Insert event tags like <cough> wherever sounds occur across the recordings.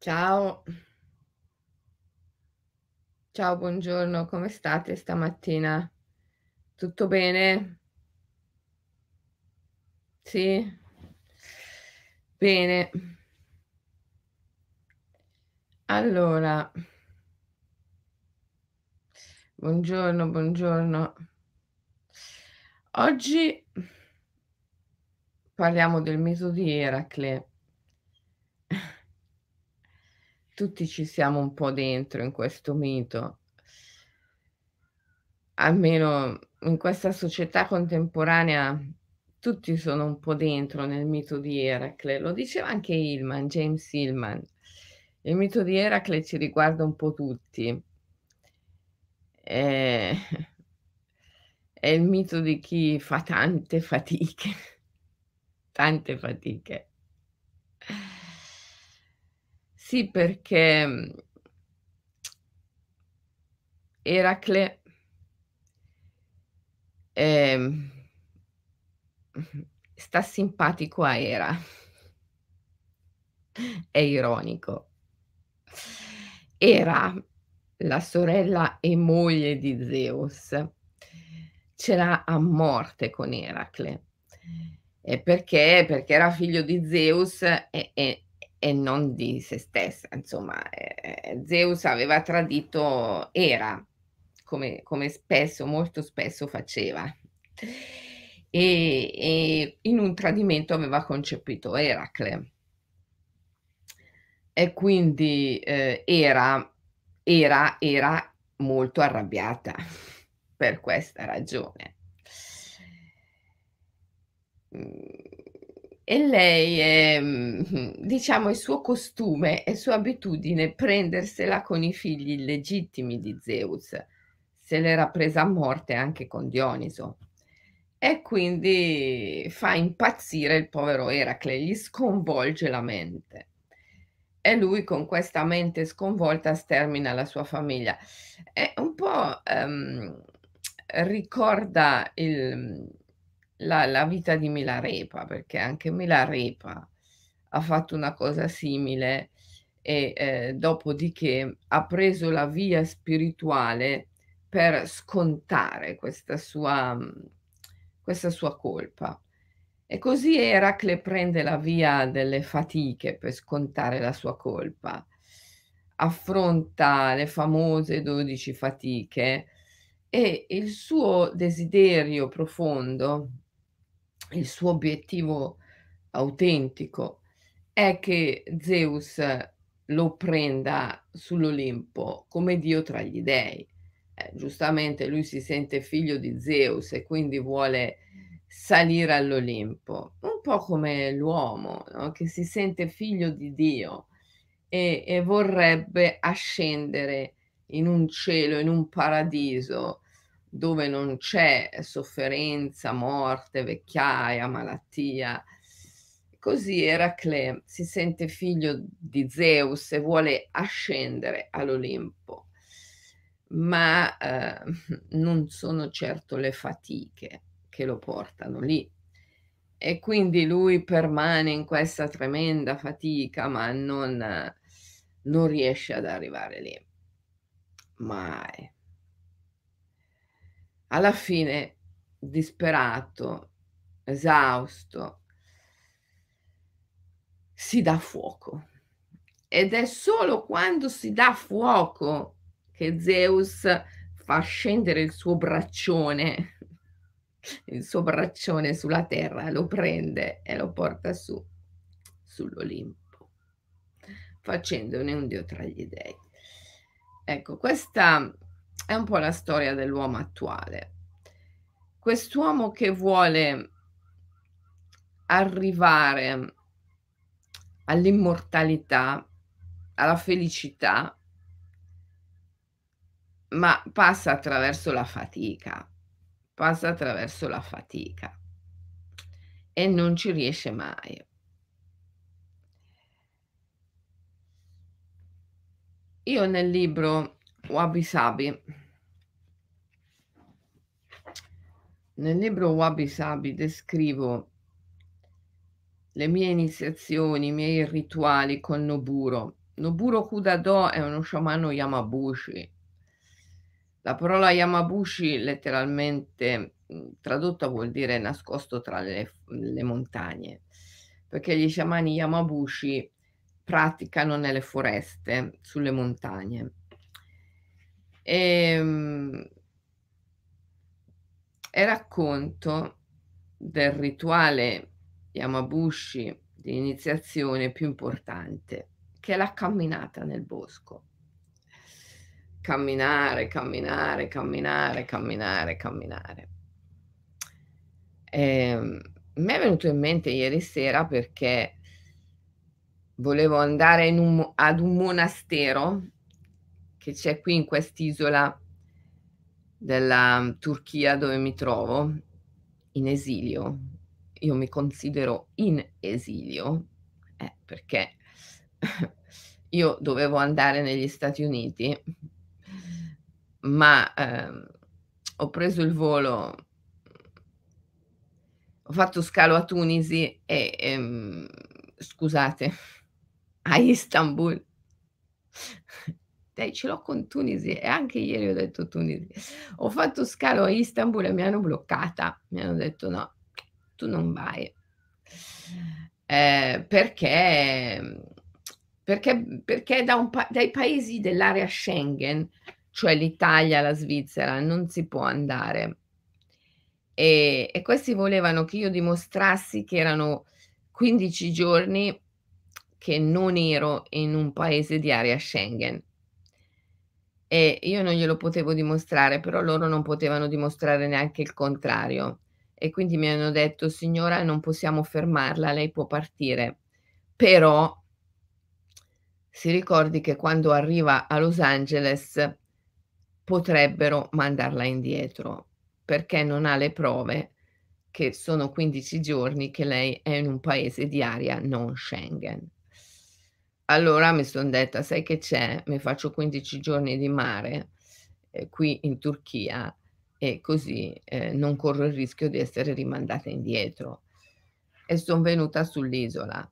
Ciao. Ciao, buongiorno, come state stamattina? Tutto bene? Sì? Bene. Allora buongiorno, buongiorno. Oggi parliamo del mito di Eracle. Tutti ci siamo un po' dentro in questo mito. Almeno in questa società contemporanea tutti sono un po' dentro nel mito di Eracle. Lo diceva anche Hillman, James Hillman. Il mito di Eracle ci riguarda un po' tutti. Ehm, <laughs> è il mito di chi fa tante fatiche, <laughs> tante fatiche. Sì, perché, mhmm Eracle mh-mh, sta simpatico a Era. È ironico. Era, la sorella e moglie di Zeus, ce l'ha a morte con Eracle. E perché? Perché era figlio di Zeus e e e non di se stessa, insomma, ehm, Zeus aveva tradito Era, come come spesso, molto spesso faceva. E e in un tradimento aveva concepito Eracle. E quindi, ehm, Era Era era molto arrabbiata <laughs> per questa ragione. Mhmm, e lei, ehm, diciamo è suo costume, è sua abitudine prendersela con i figli illegittimi di Zeus. Se l'era presa a morte anche con Dioniso. E quindi fa impazzire il povero Eracle, gli sconvolge la mente. E lui con questa mente sconvolta stermina la sua famiglia. È un po', ehm, ricorda il la la vita di Milarepa, perché anche Milarepa ha fatto una cosa simile e, ehm, dopodiché ha preso la via spirituale per scontare questa sua mhmm, questa sua colpa. E così Eracle prende la via delle fatiche per scontare la sua colpa. Affronta le famose 12 fatiche e il suo desiderio profondo, il suo obiettivo autentico è che Zeus lo prenda sull'Olimpo come dio tra gli dei. Eh, giustamente lui si sente figlio di Zeus e quindi vuole salire all'Olimpo, un po' come l'uomo, no, che si sente figlio di Dio e e vorrebbe ascendere in un cielo, in un paradiso dove non c'è sofferenza, morte, vecchiaia, malattia. Così Eracle si sente figlio di Zeus e vuole ascendere all'Olimpo. Ma, ehm, <laughs> non sono certo le fatiche che lo portano lì. E quindi lui permane in questa tremenda fatica, ma non non riesce ad arrivare lì. Mai. Alla fine, disperato, esausto si dà fuoco. Ed è solo quando si dà fuoco che Zeus fa scendere il suo braccione il suo braccione sulla terra, lo prende e lo porta su, sull'Olimpo, facendone un dio tra gli dei. Ecco, questa è un po' la storia dell'uomo attuale. Quest'uomo che vuole arrivare all'immortalità, alla felicità ma passa attraverso la fatica, passa attraverso la fatica e non ci riesce mai. Io nel libro Wabi Sabi nel libro Wabi Sabi descrivo le mie iniziazioni, i miei rituali con Noburo. Noburo Kudado è uno sciamano Yamabushi. La parola Yamabushi letteralmente, mhmm, tradotta vuol dire nascosto tra le le montagne, perché gli sciamani Yamabushi praticano nelle foreste, sulle montagne. Ehm e racconto del rituale Yamabushi di iniziazione più importante, che è la camminata nel bosco. Camminare, camminare, camminare, camminare, camminare. Ehm, m'è venuto in mente ieri sera perché volevo andare un ad un monastero che c'è qui in quest'isola della Turchia dove mi trovo, in esilio. Io mi considero in esilio, eh, perché <laughs> io dovevo andare negli Stati Uniti, ma, ehm, ho preso il volo ho fatto scalo a Tunisi e, ehm scusate, <laughs> a Istanbul. Dai, ce l'ho con Tunisi e anche ieri ho detto Tunisi. Ho fatto scalo a Istanbul e mi hanno bloccata. Mi hanno detto: "No, tu non vai". Ehm, perché perché perché da pa dai paesi dell'area Schengen, cioè l'Italia, la Svizzera, non si può andare. E e questi volevano che io dimostrassi che erano 15 giorni che non ero in un paese di area Schengen. E io non glielo potevo dimostrare, però loro non potevano dimostrare neanche il contrario. E quindi mi hanno detto: "Signora, non possiamo fermarla, lei può partire, però si ricordi che quando arriva a Los Angeles potrebbero mandarla indietro, perché non ha le prove che sono 15 giorni che lei è in un paese di area non Schengen". Allora mi son detta: "Sai che c'è? Mi faccio 15 giorni di mare, ehm, qui in Turchia e così, ehm, non corro il rischio di essere rimandata indietro." E son venuta sull'isola.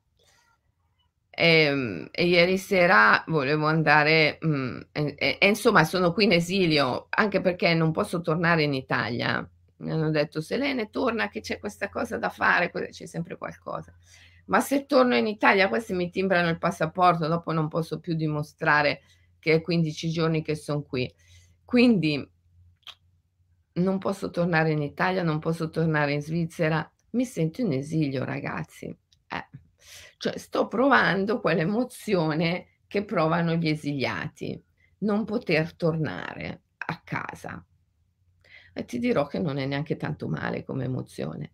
Ehm, e ieri sera volevo andare, mhmm, e e insomma sono qui in esilio, anche perché non posso tornare in Italia. Mi hanno detto: "Selene torna che c'è questa cosa da fare", c'è sempre qualcosa. Ma se torno in Italia questi mi timbrano il passaporto, dopo non posso più dimostrare che è 15 giorni che son qui. Quindi non posso tornare in Italia, non posso tornare in Svizzera, mi sento in esilio ragazzi. Eh, cioè sto provando quell'emozione che provano gli esiliati, non poter tornare a casa. E ti dirò che non è neanche tanto male come emozione.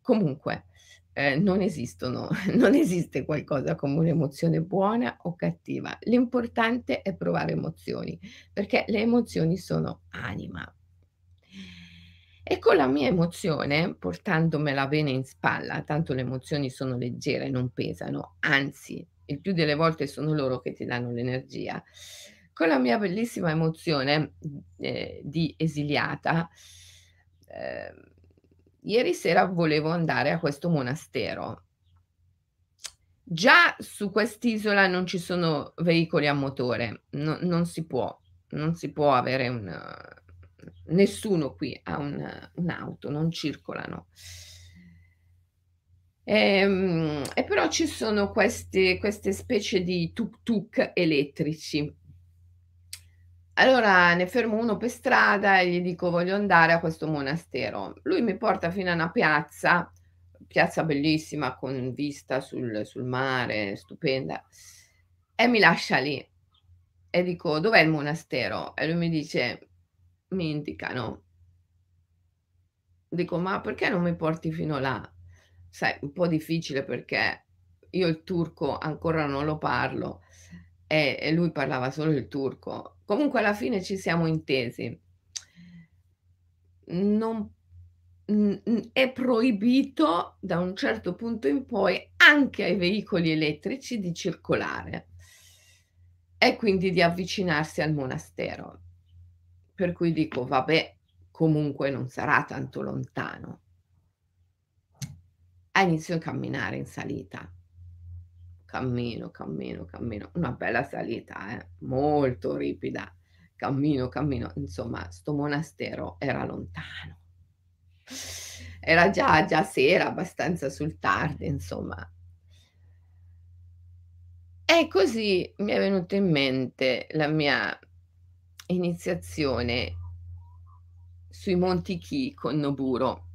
Comunque ehm, non esistono <laughs> non esiste qualcosa come un'emozione buona o cattiva. L'importante è provare emozioni, perché le emozioni sono anima. E con la mia emozione, portandomela bene in spalla, tanto le emozioni sono leggere, non pesano, anzi, il più delle volte sono loro che ti danno l'energia. Con la mia bellissima emozione, ehm, di esiliata, ehm Ieri sera volevo andare a questo monastero. Già su quest'isola non ci sono veicoli a motore, no non si può, non si può avere un nessuno qui ha un un'auto, non circolano. Ehm, e però ci sono questi queste specie di tuk-tuk elettrici. Allora ne fermo uno per strada e gli dico: "Voglio andare a questo monastero". Lui mi porta fino a 'na piazza, piazza bellissima con vista sul sul mare, stupenda, e mi lascia lì. E dico: "Dov'è il monastero?" E lui mi dice mi indicano. Dico: "Ma perché non mi porti fino là?" Sai, un po' difficile perché io il turco ancora non lo parlo e lui parlava solo il turco. Comunque alla fine ci siamo intesi. Non è proibito da un certo punto in poi anche ai veicoli elettrici di circolare e quindi di avvicinarsi al monastero. Per cui dico: "Vabbè, comunque non sarà tanto lontano". A inizio a camminare in salita. Cammino, cammino, cammino, una bella salita eh, molto ripida. Cammino, cammino, insomma 'sto monastero era lontano. Era già già sera, abbastanza sul tardi, insomma. E così mi è venuta in mente la mia iniziazione sui Monti Ki con Noburo.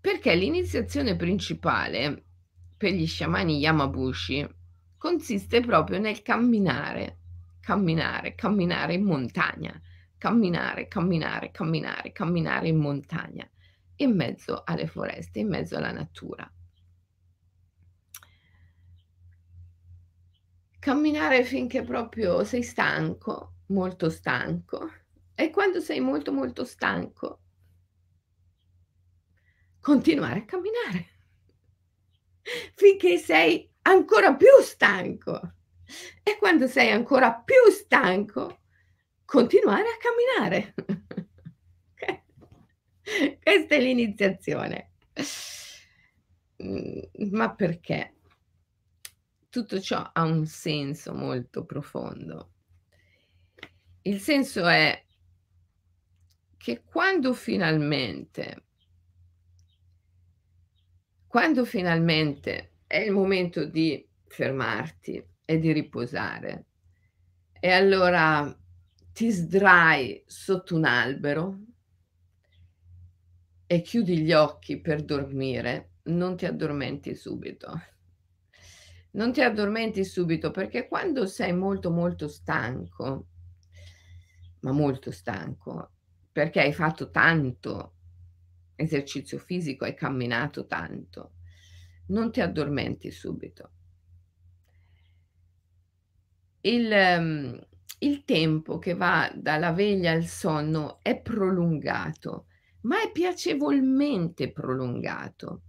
Perché l'iniziazione principale per gli sciamani Yamabushi consiste proprio nel camminare, camminare, camminare in montagna, camminare, camminare, camminare, camminare in montagna, in mezzo alle foreste, in mezzo alla natura. Camminare finché proprio sei stanco, molto stanco, e quando sei molto, molto stanco continuare a camminare finché sei ancora più stanco e quando sei ancora più stanco continuare a camminare. <laughs> Questa è l'iniziazione. Mhmm, ma perché? Tutto ciò ha un senso molto profondo. Il senso è che quando finalmente quando finalmente è il momento di fermarti e di riposare, e allora ti sdrai sotto un albero e chiudi gli occhi per dormire, non ti addormenti subito. Non ti addormenti subito perché quando sei molto, molto stanco, ma molto stanco, perché hai fatto tanto esercizio fisico, hai camminato tanto, non ti addormenti subito. Il, mhmm, il tempo che va dalla veglia al sonno è prolungato, ma è piacevolmente prolungato,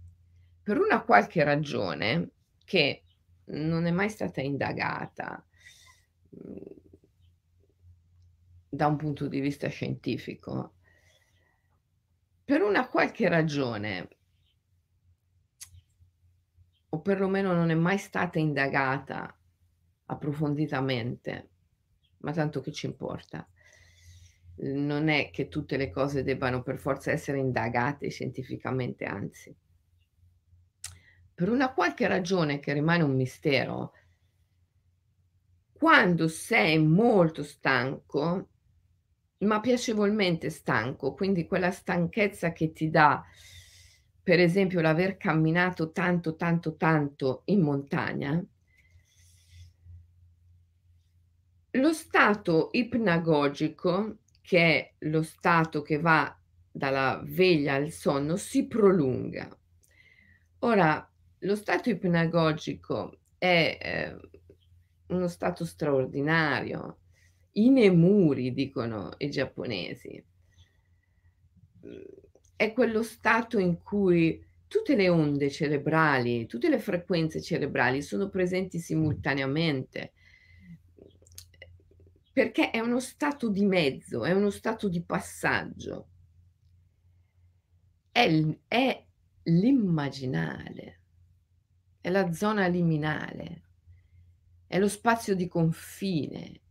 per una qualche ragione che non è mai stata indagata, mhmm, da un punto di vista scientifico. Per una qualche ragione o perlomeno non è mai stata indagata approfonditamente, ma tanto che ci importa. Non è che tutte le cose debbano per forza essere indagate scientificamente, anzi. Per una qualche ragione che rimane un mistero, quando sei molto stanco ma piacevolmente stanco, quindi quella stanchezza che ti dà, per esempio, l'aver camminato tanto, tanto, tanto in montagna lo stato ipnagogico, che è lo stato che va dalla veglia al sonno, si prolunga. Ora, lo stato ipnagogico è, ehm, uno stato straordinario, i nemuri, dicono i giapponesi. È quello stato in cui tutte le onde cerebrali, tutte le frequenze cerebrali sono presenti simultaneamente, perché è uno stato di mezzo, è uno stato di passaggio. È è l'immaginale, è la zona liminale, è lo spazio di confine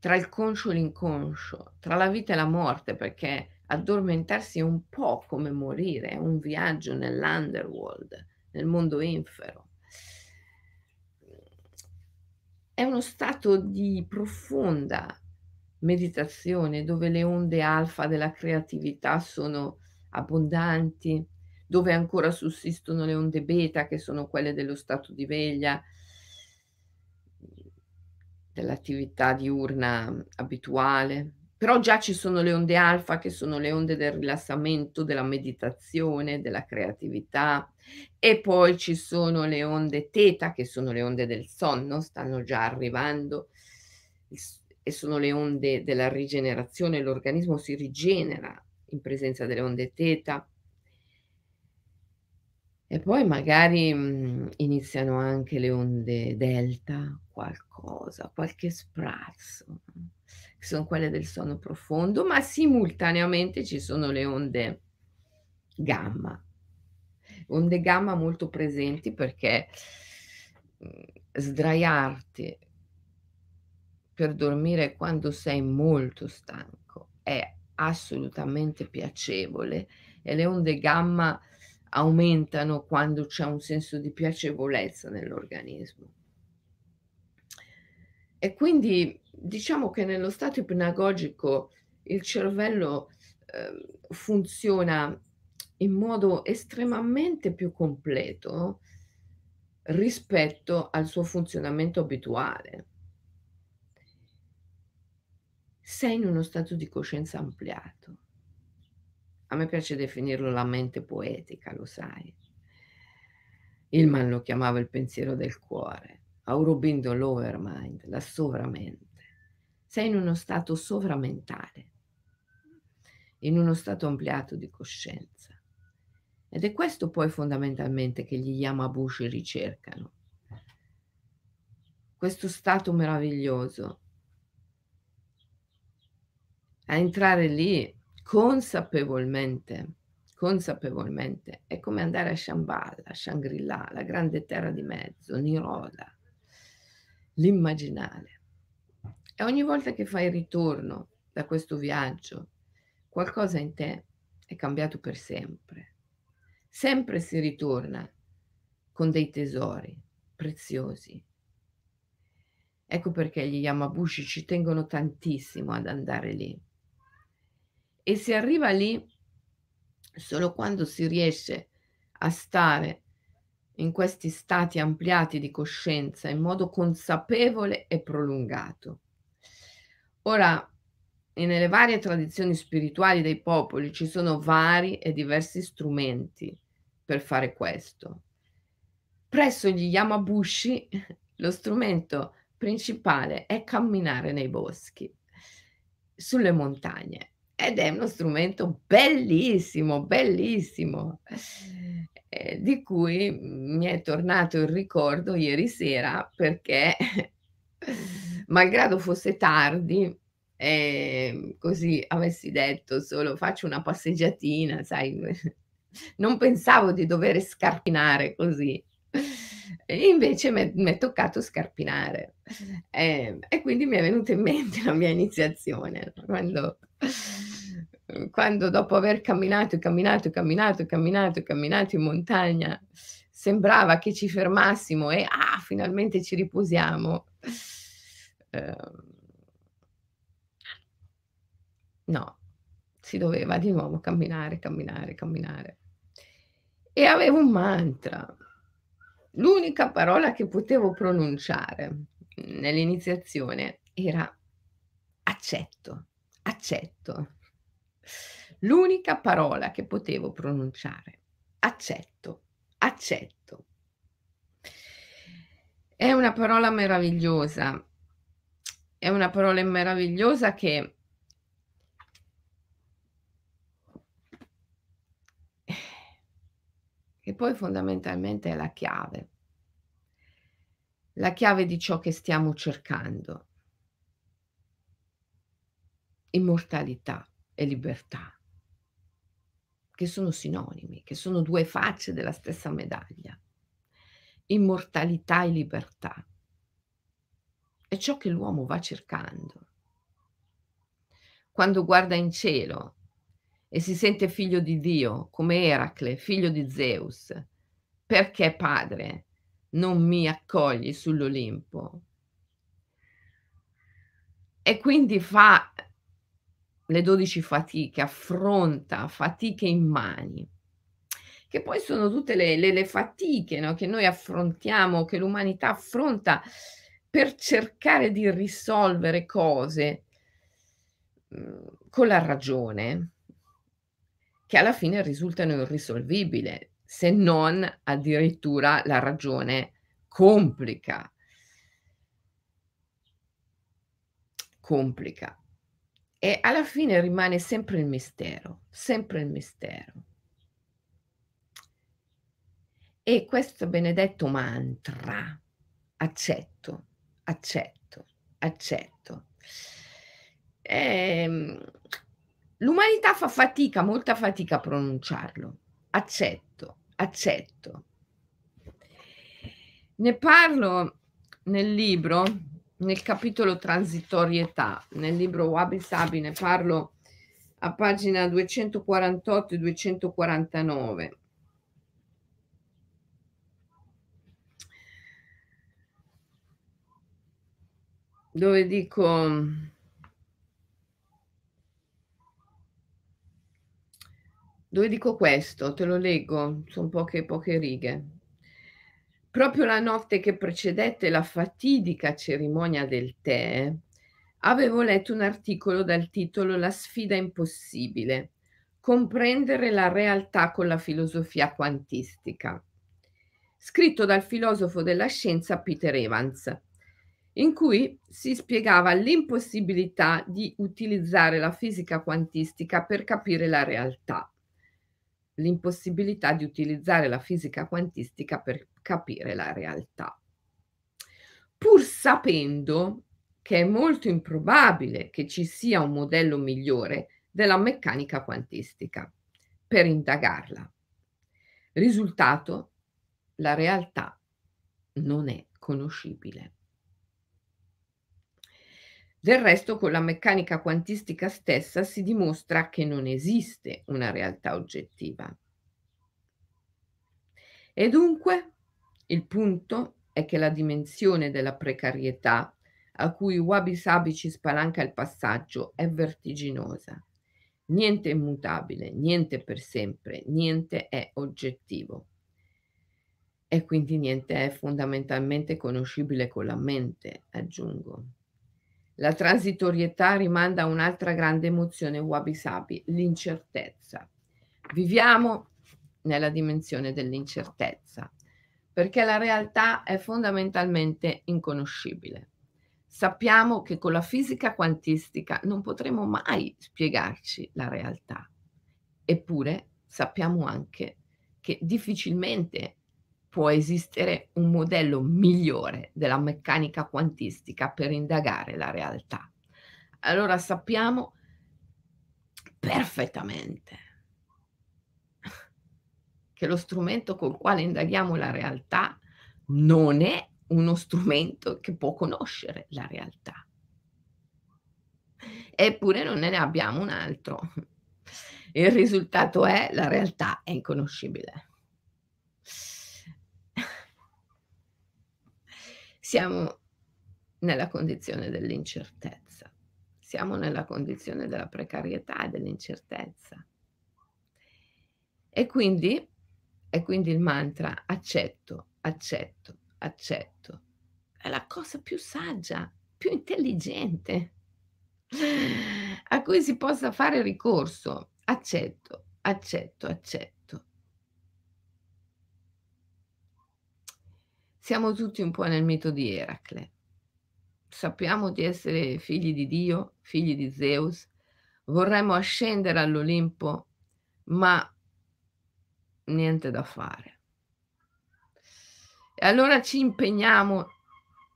tra il conscio e l'inconscio, tra la vita e la morte, perché addormentarsi è un po' come morire, è un viaggio nell'underworld, nel mondo infero. È uno stato di profonda meditazione dove le onde alfa della creatività sono abbondanti, dove ancora sussistono le onde beta che sono quelle dello stato di veglia, dell'attività diurna abituale, però già ci sono le onde alfa che sono le onde del rilassamento, della meditazione, della creatività. E poi ci sono le onde teta che sono le onde del sonno, stanno già arrivando. E sono le onde della rigenerazione, l'organismo si rigenera in presenza delle onde teta. E poi magari, mhmm, iniziano anche le onde delta, qualcosa, qualche sprazzo, che son quelle del sonno profondo, ma simultaneamente ci sono le onde gamma. onde gamma molto presenti perché, mhmm, sdraiarti per dormire quando sei molto stanco è assolutamente piacevole e le onde gamma aumentano quando c'è un senso di piacevolezza nell'organismo. E quindi diciamo che nello stato ipnagogico il cervello, ehm, funziona in modo estremamente più completo rispetto al suo funzionamento abituale. Sei in uno stato di coscienza ampliato. A me piace definirlo la mente poetica, lo sai. Hillman lo chiamava il pensiero del cuore, Aurobindo l'overmind, la sovramente. Sei in uno stato sovramentale, in uno stato ampliato di coscienza. Ed è questo poi fondamentalmente che gli Yamabushi ricercano. Questo stato meraviglioso. A entrare lì consapevolmente, consapevolmente, è come andare a Shambhala, Shangri-La, la grande terra di mezzo, Niroda, l'immaginale. E ogni volta che fai ritorno da questo viaggio, qualcosa in te è cambiato per sempre sempre si ritorna con dei tesori preziosi. Ecco perché gli Yamabushi ci tengono tantissimo ad andare lì. E si arriva lì solo quando si riesce a stare in questi stati ampliati di coscienza in modo consapevole e prolungato. Ora, nelle varie tradizioni spirituali dei popoli ci sono vari e diversi strumenti per fare questo. Presso gli Yamabushi lo strumento principale è camminare nei boschi, sulle montagne ed è uno strumento bellissimo, bellissimo, eh, di cui mi è tornato il ricordo ieri sera perché <laughs> malgrado fosse tardi Ehm, così avessi detto solo faccio una passeggiatina, sai, <laughs> non pensavo di dover scarpinare così. E invece m'è m'è toccato scarpinare. Ehm, e quindi mi è venuta in mente la mia iniziazione, quando quando dopo aver camminato, camminato, camminato, camminato, camminato in montagna, sembrava che ci fermassimo e: "Ah, finalmente ci riposiamo." Ehm No, si doveva di nuovo camminare, camminare, camminare. E avevo un mantra. L'unica parola che potevo pronunciare nell'iniziazione era accetto, accetto. L'unica parola che potevo pronunciare, accetto, accetto. È una parola meravigliosa, è una parola meravigliosa che che poi fondamentalmente è la chiave. La chiave di ciò che stiamo cercando. Immortalità e libertà, che sono sinonimi, che sono due facce della stessa medaglia. Immortalità e libertà. È ciò che l'uomo va cercando. Quando guarda in cielo e si sente figlio di Dio, come Eracle, figlio di Zeus. Perché, Padre, non mi accogli sull'Olimpo? E quindi fa le dodici fatiche, affronta fatiche immani, che poi sono tutte le, le, le fatiche no, che noi affrontiamo, che l'umanità affronta per cercare di risolvere cose mm, con la ragione, che alla fine risultano irrisolvibili, se non addirittura la ragione complica. Complica. E alla fine rimane sempre il mistero, sempre il mistero. E questo benedetto mantra, accetto, accetto, accetto. Ehm, L'umanità fa fatica, molta fatica a pronunciarlo. Accetto, accetto. Ne parlo nel libro, nel capitolo transitorietà, nel libro Wabi Sabi ne parlo a pagina 248 e 249. Dove dico dove dico questo, te lo leggo, son poche, poche righe. Proprio la notte che precedette la fatidica cerimonia del tè, avevo letto un articolo dal titolo La sfida impossibile, comprendere la realtà con la filosofia quantistica, scritto dal filosofo della scienza Peter Evans, in cui si spiegava l'impossibilità di utilizzare la fisica quantistica per capire la realtà. L'impossibilità di utilizzare la fisica quantistica per capire la realtà. Pur sapendo che è molto improbabile che ci sia un modello migliore della meccanica quantistica per indagarla. Risultato, la realtà non è conoscibile. Del resto, con la meccanica quantistica stessa si dimostra che non esiste una realtà oggettiva. E dunque il punto è che la dimensione della precarietà a cui Wabi Sabi ci spalanca il passaggio è vertiginosa. Niente è immutabile, niente per sempre, niente è oggettivo. E quindi niente è fondamentalmente conoscibile con la mente, aggiungo. La transitorietà rimanda a un'altra grande emozione Wabi Sabi, l'incertezza. Viviamo nella dimensione dell'incertezza, perché la realtà è fondamentalmente inconoscibile. Sappiamo che con la fisica quantistica non potremo mai spiegarci la realtà. Eppure sappiamo anche che difficilmente può esistere un modello migliore della meccanica quantistica per indagare la realtà. Allora sappiamo perfettamente che lo strumento col quale indaghiamo la realtà non è uno strumento che può conoscere la realtà. Eppure non ne abbiamo un altro. Il risultato è la realtà è inconoscibile. Siamo nella condizione dell'incertezza, siamo nella condizione della precarietà e dell'incertezza. E quindi, e quindi il mantra accetto, accetto, accetto. È la cosa più saggia, più intelligente a cui si possa fare ricorso. Accetto, accetto, accetto. Siamo tutti un po' nel mito di Eracle. Sappiamo di essere figli di Dio, figli di Zeus, vorremmo ascendere all'Olimpo, ma niente da fare. E allora ci impegniamo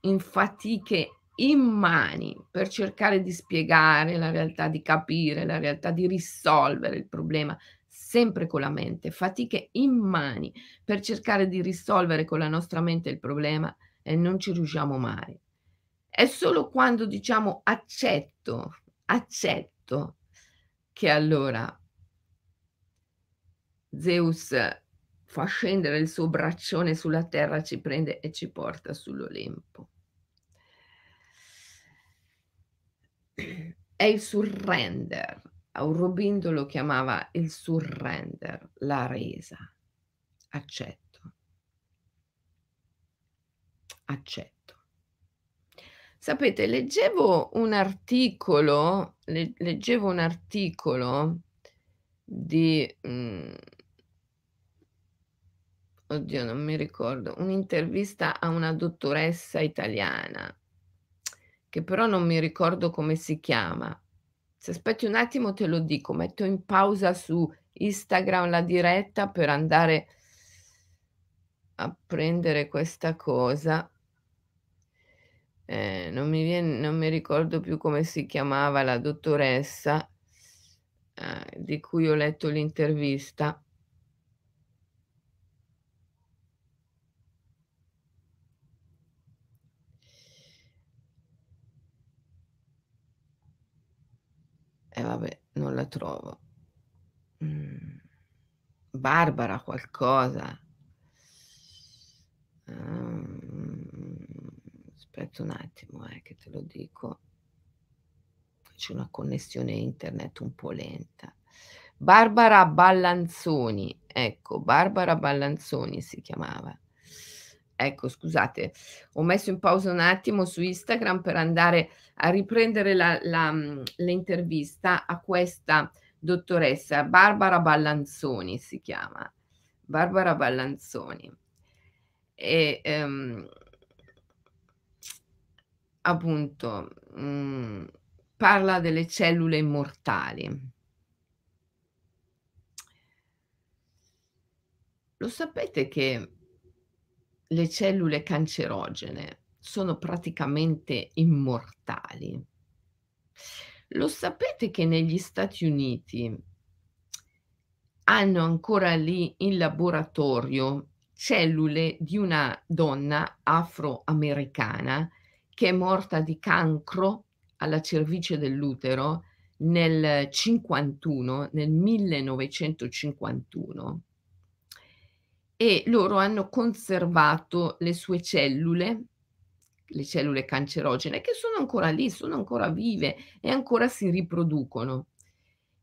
in fatiche immani per cercare di spiegare la realtà, di capire la realtà, di risolvere il problema, sempre con la mente, fatiche immani per cercare di risolvere con la nostra mente il problema e non ci riusciamo mai. È solo quando diciamo accetto, accetto, che allora Zeus fa scendere il suo braccione sulla terra, ci prende e ci porta sull'Olimpo. È il surrender. Aurobindo lo chiamava il surrender, la resa. Accetto. Accetto. Sapete, leggevo un articolo, le, leggevo un articolo di... Mh, oddio non mi ricordo, un'intervista a una dottoressa italiana, che però non mi ricordo come si chiama. Se aspetti un attimo te lo dico, metto in pausa su Instagram la diretta per andare a prendere questa cosa. Eh, non mi viene, non mi ricordo più come si chiamava la dottoressa eh, di cui ho letto l'intervista. La trovo? Mhmm, Barbara qualcosa. Uhm, aspetta un attimo, eh, che te lo dico. C'è una connessione internet un po' lenta. Barbara Ballanzoni, ecco, Barbara Ballanzoni si chiamava. Ecco, scusate, ho messo in pausa un attimo su Instagram per andare a riprendere la la mhmm, l'intervista a questa dottoressa, Barbara Ballanzoni si chiama. Barbara Ballanzoni. E, ehm appunto, mhmm, parla delle cellule immortali. Lo sapete che le cellule cancerogene sono praticamente immortali? Lo sapete che negli Stati Uniti hanno ancora lì in laboratorio cellule di una donna afroamericana che è morta di cancro alla cervice dell'utero nel 51, nel 1951 e loro hanno conservato le sue cellule, le cellule cancerogene, che sono ancora lì, sono ancora vive e ancora si riproducono.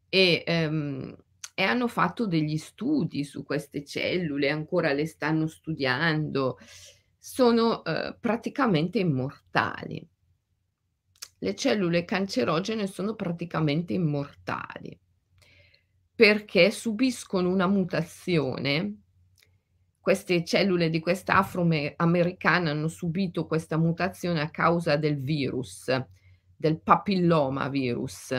E, ehm, e hanno fatto degli studi su queste cellule, ancora le stanno studiando, sono, uhm, praticamente immortali. Le cellule cancerogene sono praticamente immortali, perché subiscono una mutazione queste cellule di questa afrome americana hanno subito questa mutazione a causa del virus, del papilloma virus,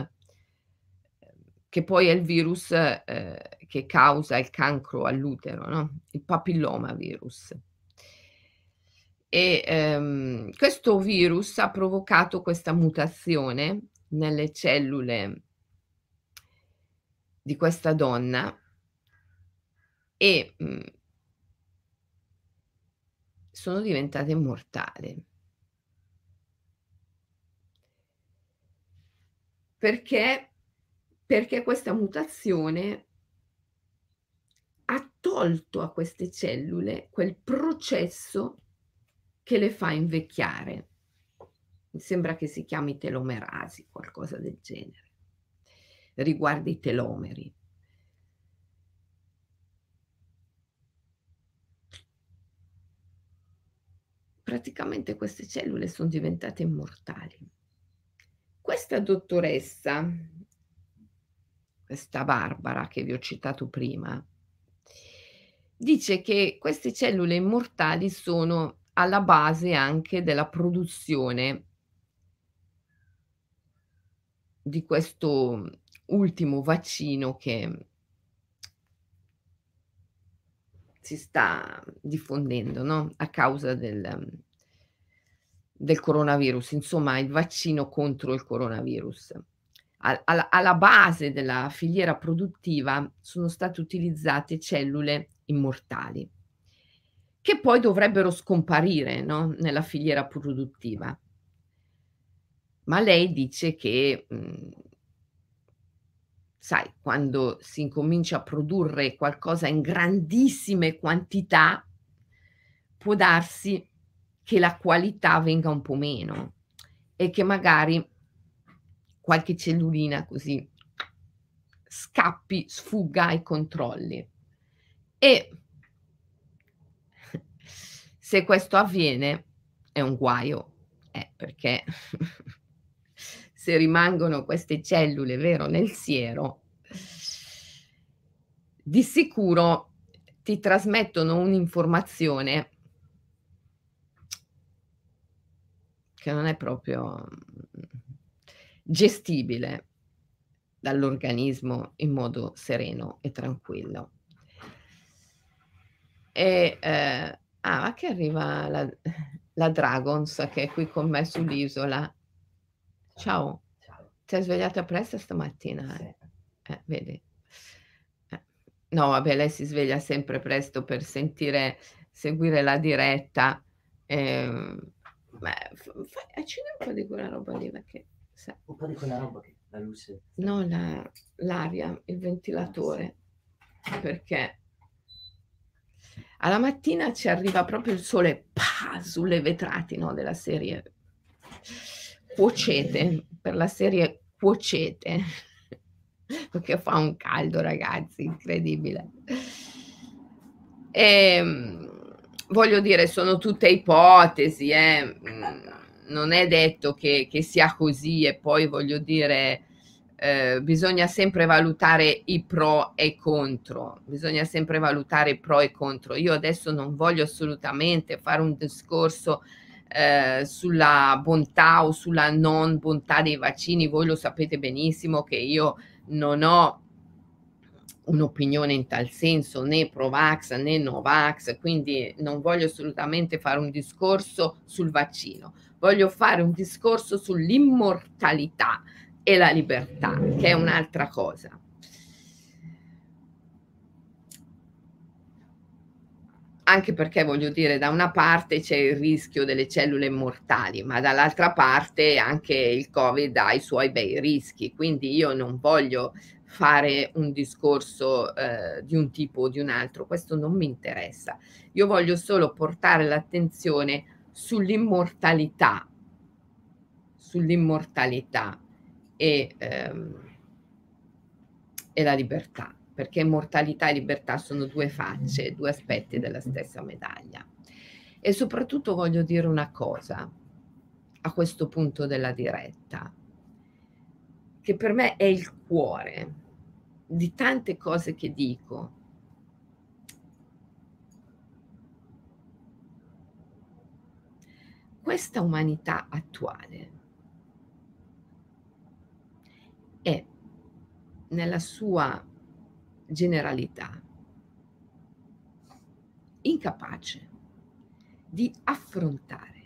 che poi è il virus, ehm, che causa il cancro all'utero, no, il papilloma virus. E, ehm, questo virus ha provocato questa mutazione nelle cellule di questa donna e, mhmm sono diventate immortali. Perché perché questa mutazione ha tolto a queste cellule quel processo che le fa invecchiare. Mi sembra che si chiami telomerasi, qualcosa del genere. Riguarda i telomeri. Praticamente queste cellule son diventate immortali. Questa dottoressa, questa Barbara che vi ho citato prima, dice che queste cellule immortali sono alla base anche della produzione di questo ultimo vaccino che si sta diffondendo, no, a causa del del coronavirus, insomma il vaccino contro il coronavirus. Al alla alla base della filiera produttiva sono state utilizzate cellule immortali, che poi dovrebbero scomparire, no, nella filiera produttiva. Ma lei dice che, mhmm sai, quando si incomincia a produrre qualcosa in grandissime quantità, può darsi che la qualità venga un po' meno e che magari qualche cellulina così scappi, sfugga ai controlli. E se questo avviene è un guaio, eh, perché <laughs> se rimangono queste cellule, vero, nel siero, di sicuro ti trasmettono un'informazione che non è proprio, gestibile dall'organismo in modo sereno e tranquillo. E, ehm ah, che arriva la la Dragons che è qui con me sull'isola. Ciao. Ciao. Ti sei svegliata presto stamattina, Sì. eh? Eh, vedi? Eh. No, vabbè, lei si sveglia sempre presto per sentire seguire la diretta, ehm, ma fai accende un po' di quella roba lì perché sai Un po' di quella roba che La luce. No, la l'aria, il ventilatore, perché alla mattina ci arriva proprio il sole pa, sulle vetrate, no, della serie Cuocete, per la serie Cuocete, <laughs> perché fa un caldo ragazzi, incredibile. Ehm, voglio dire, sono tutte ipotesi, eh non è detto che, che sia così e poi voglio dire eh, bisogna sempre valutare i pro e i contro, bisogna sempre valutare i pro e i contro. Io adesso non voglio assolutamente fare un discorso eh, sulla bontà o sulla non bontà dei vaccini, voi lo sapete benissimo che io non ho un'opinione in tal senso, né pro-vax né no-vax, quindi non voglio assolutamente fare un discorso sul vaccino voglio fare un discorso sull'immortalità e la libertà, che è un'altra cosa. Anche perché voglio dire, da una parte c'è il rischio delle cellule mortali, ma dall'altra parte anche il Covid ha i suoi bei rischi, quindi io non voglio fare un discorso eh, di un tipo o di un altro, questo non mi interessa. Io voglio solo portare l'attenzione sull'immortalità, sull'immortalità e, ehm, e la libertà, perché immortalità e libertà sono due facce, due aspetti della stessa medaglia. E soprattutto voglio dire una cosa a questo punto della diretta, che per me è il cuore di tante cose che dico, questa umanità attuale è nella sua generalità incapace di affrontare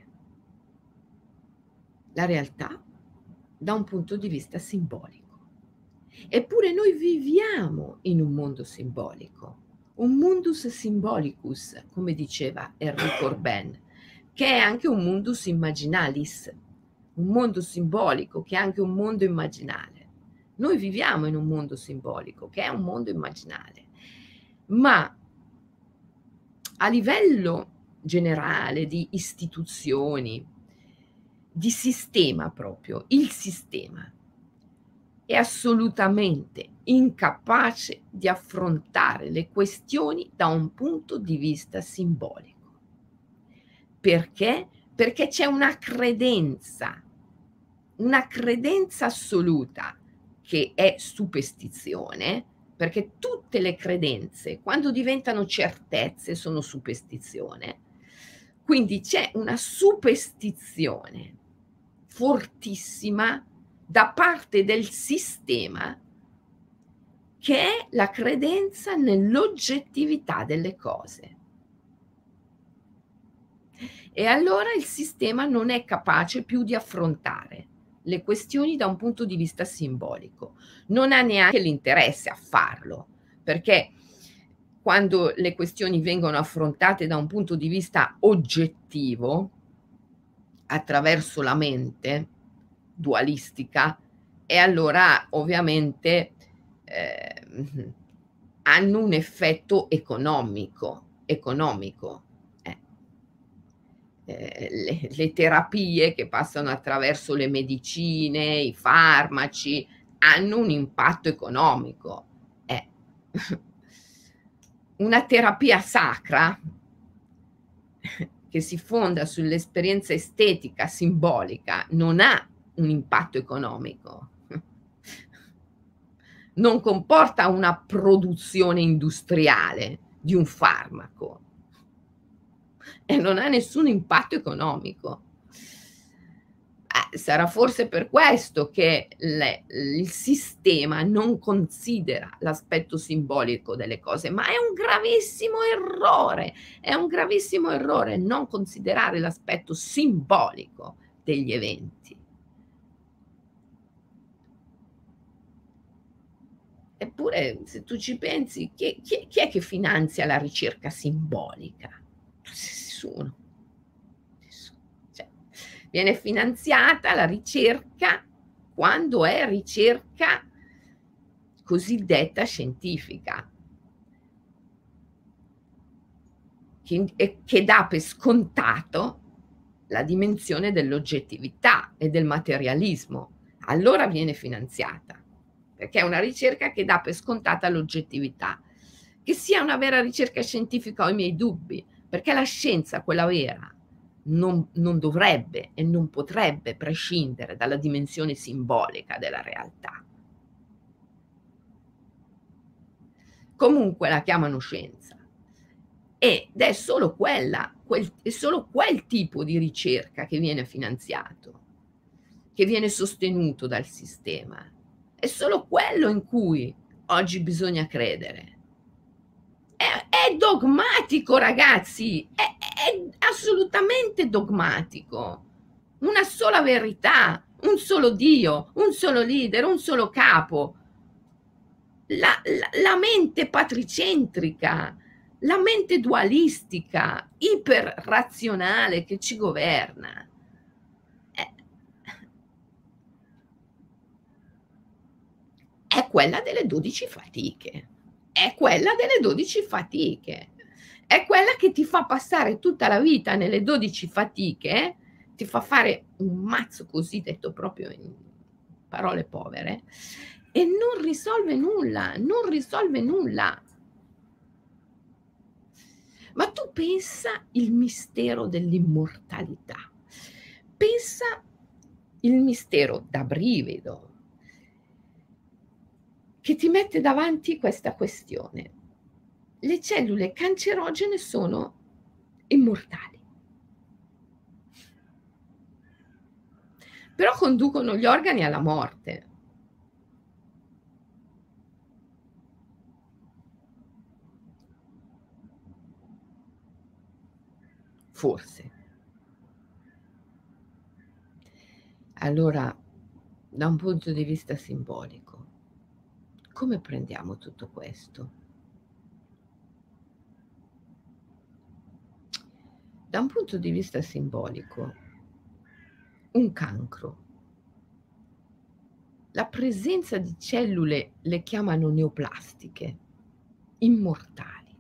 la realtà da un punto di vista simbolico. Eppure noi viviamo in un mondo simbolico, un mundus symbolicus, come diceva Enrico Orben, che è anche un mundus immaginalis, un mondo simbolico che è anche un mondo immaginale. Noi viviamo in un mondo simbolico che è un mondo immaginale, ma a livello generale di istituzioni, di sistema proprio, il sistema è assolutamente incapace di affrontare le questioni da un punto di vista simbolico. Perché? Perché c'è una credenza, una credenza assoluta che è superstizione, perché tutte le credenze, quando diventano certezze, sono superstizione. Quindi c'è una superstizione fortissima da parte del sistema che è la credenza nell'oggettività delle cose. E allora il sistema non è capace più di affrontare le questioni da un punto di vista simbolico. Non ha neanche l'interesse a farlo, perché quando le questioni vengono affrontate da un punto di vista oggettivo, attraverso la mente dualistica, e allora ovviamente eh, hanno un effetto economico, economico le, le terapie che passano attraverso le medicine, i farmaci, hanno un impatto economico. Eh. <laughs> Una terapia sacra che si fonda sull'esperienza estetica simbolica non ha un impatto economico, non comporta una produzione industriale di un farmaco, e non ha nessun impatto economico. Eh, sarà forse per questo che le, il sistema non considera l'aspetto simbolico delle cose, ma è un gravissimo errore, è un gravissimo errore non considerare l'aspetto simbolico degli eventi. Eppure, se tu ci pensi, chi, chi, chi è che finanzia la ricerca simbolica? Nessuno. Cioè, viene finanziata la ricerca quando è ricerca cosiddetta scientifica, che, che dà per scontato la dimensione dell'oggettività e del materialismo. Allora viene finanziata, perché è una ricerca che dà per scontata l'oggettività. Che sia una vera ricerca scientifica ho i miei dubbi, perché la scienza, quella vera, non, non dovrebbe e non potrebbe prescindere dalla dimensione simbolica della realtà. Comunque la chiamano scienza ed è solo quella, quel, è solo quel tipo di ricerca che viene finanziato, che viene sostenuto dal sistema. È solo quello in cui oggi bisogna credere. È, è dogmatico, ragazzi, è, è assolutamente dogmatico. Una sola verità, un solo Dio, un solo leader, un solo capo. La, la, la mente patricentrica, la mente dualistica, iperrazionale che ci governa. È, è quella delle dodici fatiche, è quella delle dodici fatiche, è quella che ti fa passare tutta la vita nelle dodici fatiche, ti fa fare un mazzo così detto proprio in parole povere e non risolve nulla, non risolve nulla. Ma tu pensa il mistero dell'immortalità, pensa il mistero da brivido che ti mette davanti questa questione. Le cellule cancerogene sono immortali, però conducono gli organi alla morte. Forse. Allora, da un punto di vista simbolico, come prendiamo tutto questo? Da un punto di vista simbolico, un cancro, la presenza di cellule le chiamano neoplastiche, immortali.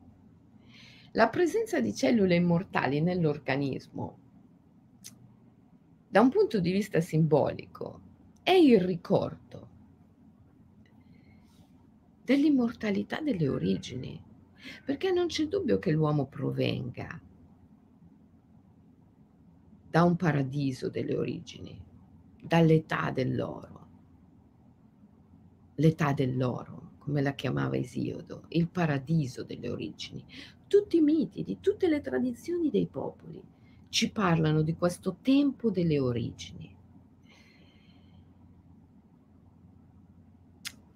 La presenza di cellule immortali nell'organismo, da un punto di vista simbolico, è il ricordo dell'immortalità delle origini, perché non c'è dubbio che l'uomo provenga da un paradiso delle origini, dall'età dell'oro, l'età dell'oro, come la chiamava Esiodo, il paradiso delle origini, tutti i miti, di tutte le tradizioni dei popoli ci parlano di questo tempo delle origini.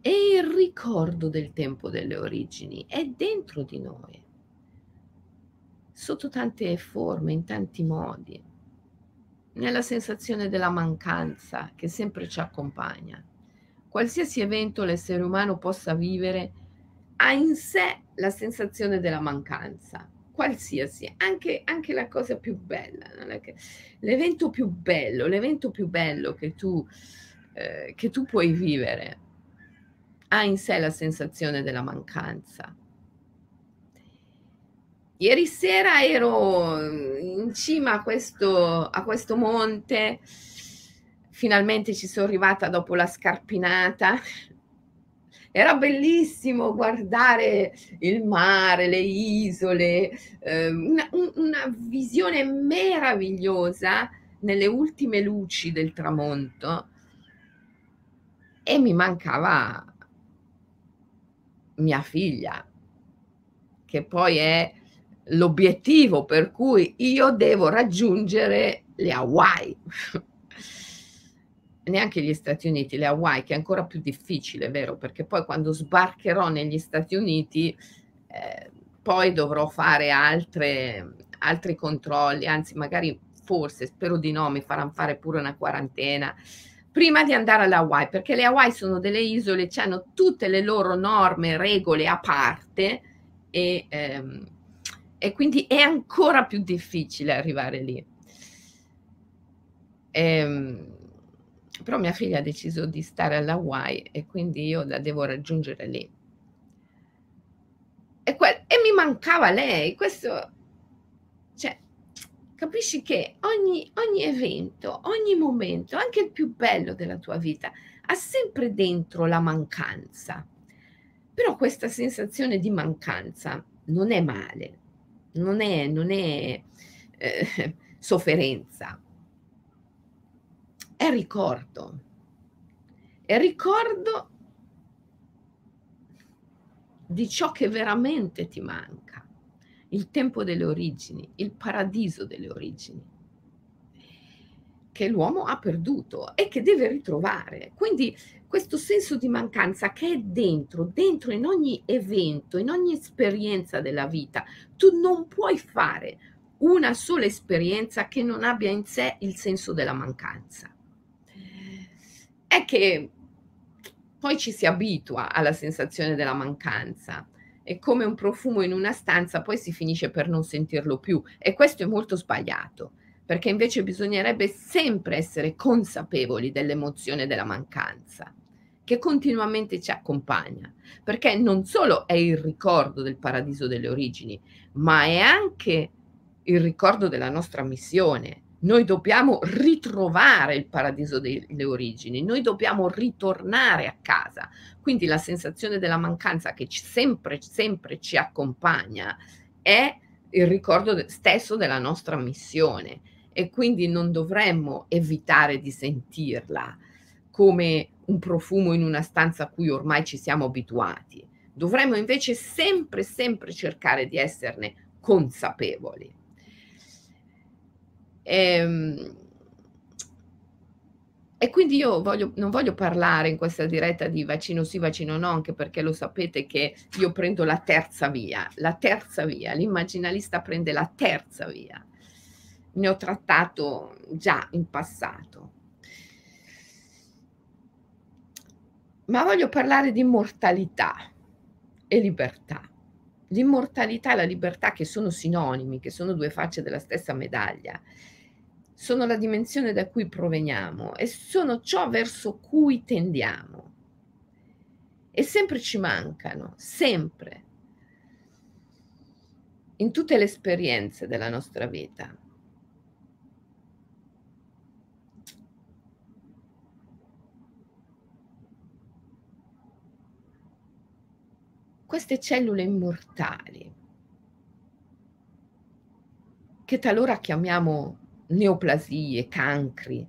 E il ricordo del tempo delle origini è dentro di noi, sotto tante forme, in tanti modi, nella sensazione della mancanza che sempre ci accompagna. Qualsiasi evento l'essere umano possa vivere ha in sé la sensazione della mancanza, qualsiasi, anche, anche la cosa più bella, l'evento più bello, l'evento più bello che tu, eh, che tu puoi vivere, ha in sé la sensazione della mancanza. Ieri sera ero in cima a questo, a questo monte, finalmente ci sono arrivata dopo la scarpinata, era bellissimo guardare il mare, le isole, eh, una, una visione meravigliosa nelle ultime luci del tramonto e mi mancava mia figlia, che poi è l'obiettivo per cui io devo raggiungere le Hawaii. <laughs> neanche gli Stati Uniti, le Hawaii, che è ancora più difficile, vero? Perché poi quando sbarcherò negli Stati Uniti, eh, poi dovrò fare altre, altri controlli, anzi magari forse, spero di no, mi faranno fare pure una quarantena prima di andare alle Hawaii, perché le Hawaii sono delle isole, hanno tutte le loro norme, regole a parte e, ehm, e quindi è ancora più difficile arrivare lì. Ehm, Però mia figlia ha deciso di stare alle Hawaii e quindi io la devo raggiungere lì. E que e mi mancava lei, questo capisci che ogni ogni evento, ogni momento, anche il più bello della tua vita, ha sempre dentro la mancanza. Però questa sensazione di mancanza non è male, non è non è, ehm, <laughs> sofferenza. È ricordo. È ricordo di ciò che veramente ti manca, il tempo delle origini, il paradiso delle origini, che l'uomo ha perduto e che deve ritrovare. Quindi questo senso di mancanza che è dentro, dentro in ogni evento, in ogni esperienza della vita, tu non puoi fare una sola esperienza che non abbia in sé il senso della mancanza è che poi ci si abitua alla sensazione della mancanza. È come un profumo in una stanza, poi si finisce per non sentirlo più. E questo è molto sbagliato, perché invece bisognerebbe sempre essere consapevoli dell'emozione della mancanza, che continuamente ci accompagna, perché non solo è il ricordo del paradiso delle origini, ma è anche il ricordo della nostra missione, noi dobbiamo ritrovare il paradiso delle origini, noi dobbiamo ritornare a casa. Quindi la sensazione della mancanza che sempre, sempre ci accompagna è il ricordo stesso della nostra missione e quindi non dovremmo evitare di sentirla come un profumo in una stanza a cui ormai ci siamo abituati. Dovremmo invece sempre, sempre cercare di esserne consapevoli. Ehm, e quindi io voglio, non voglio parlare in questa diretta di vaccino sì, vaccino no, anche perché lo sapete che io prendo la terza via, la terza via, l'immaginalista prende la terza via. Ne ho trattato già in passato. Ma voglio parlare di mortalità e libertà. L'immortalità e la libertà che sono sinonimi, che sono due facce della stessa medaglia sono la dimensione da cui proveniamo e sono ciò verso cui tendiamo. E sempre ci mancano, sempre, in tutte le esperienze della nostra vita. Queste cellule immortali, che talora chiamiamo neoplasie, cancri.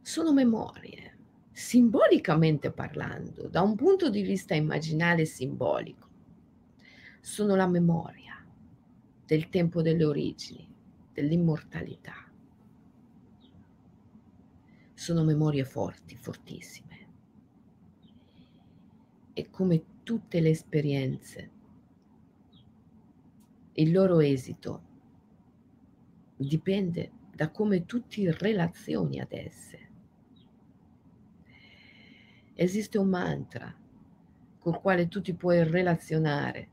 Sono memorie, simbolicamente parlando, da un punto di vista immaginale e simbolico. Sono la memoria del tempo delle origini, dell'immortalità. Sono memorie forti, fortissime. E come tutte le esperienze, il loro esito dipende da come tu ti relazioni ad esse. Esiste un mantra col quale tu ti puoi relazionare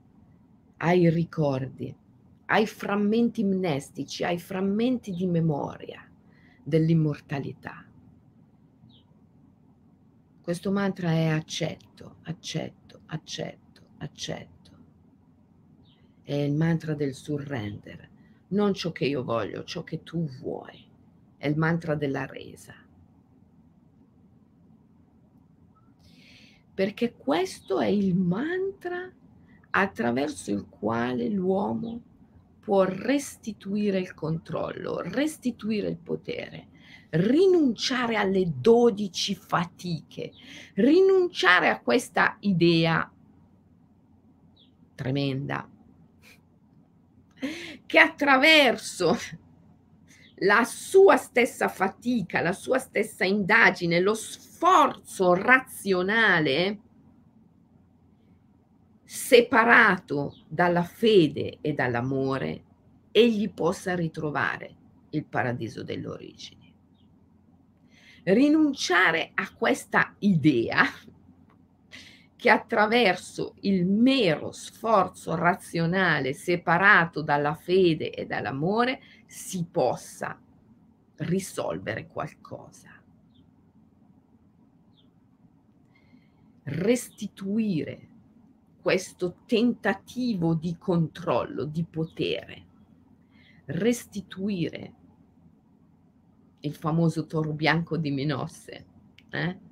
ai ricordi, ai frammenti mnestici, ai frammenti di memoria dell'immortalità. Questo mantra è accetto, accetto, accetto, accetto. È il mantra del surrender non ciò che io voglio, ciò che tu vuoi. È il mantra della resa. Perché questo è il mantra attraverso il quale l'uomo può restituire il controllo, restituire il potere, rinunciare alle dodici fatiche, rinunciare a questa idea tremenda che attraverso la sua stessa fatica, la sua stessa indagine, lo sforzo razionale, separato dalla fede e dall'amore, egli possa ritrovare il paradiso delle origini. Rinunciare a questa idea che attraverso il mero sforzo razionale separato dalla fede e dall'amore si possa risolvere qualcosa. Restituire questo tentativo di controllo, di potere, restituire il famoso toro bianco di Minosse. Eh?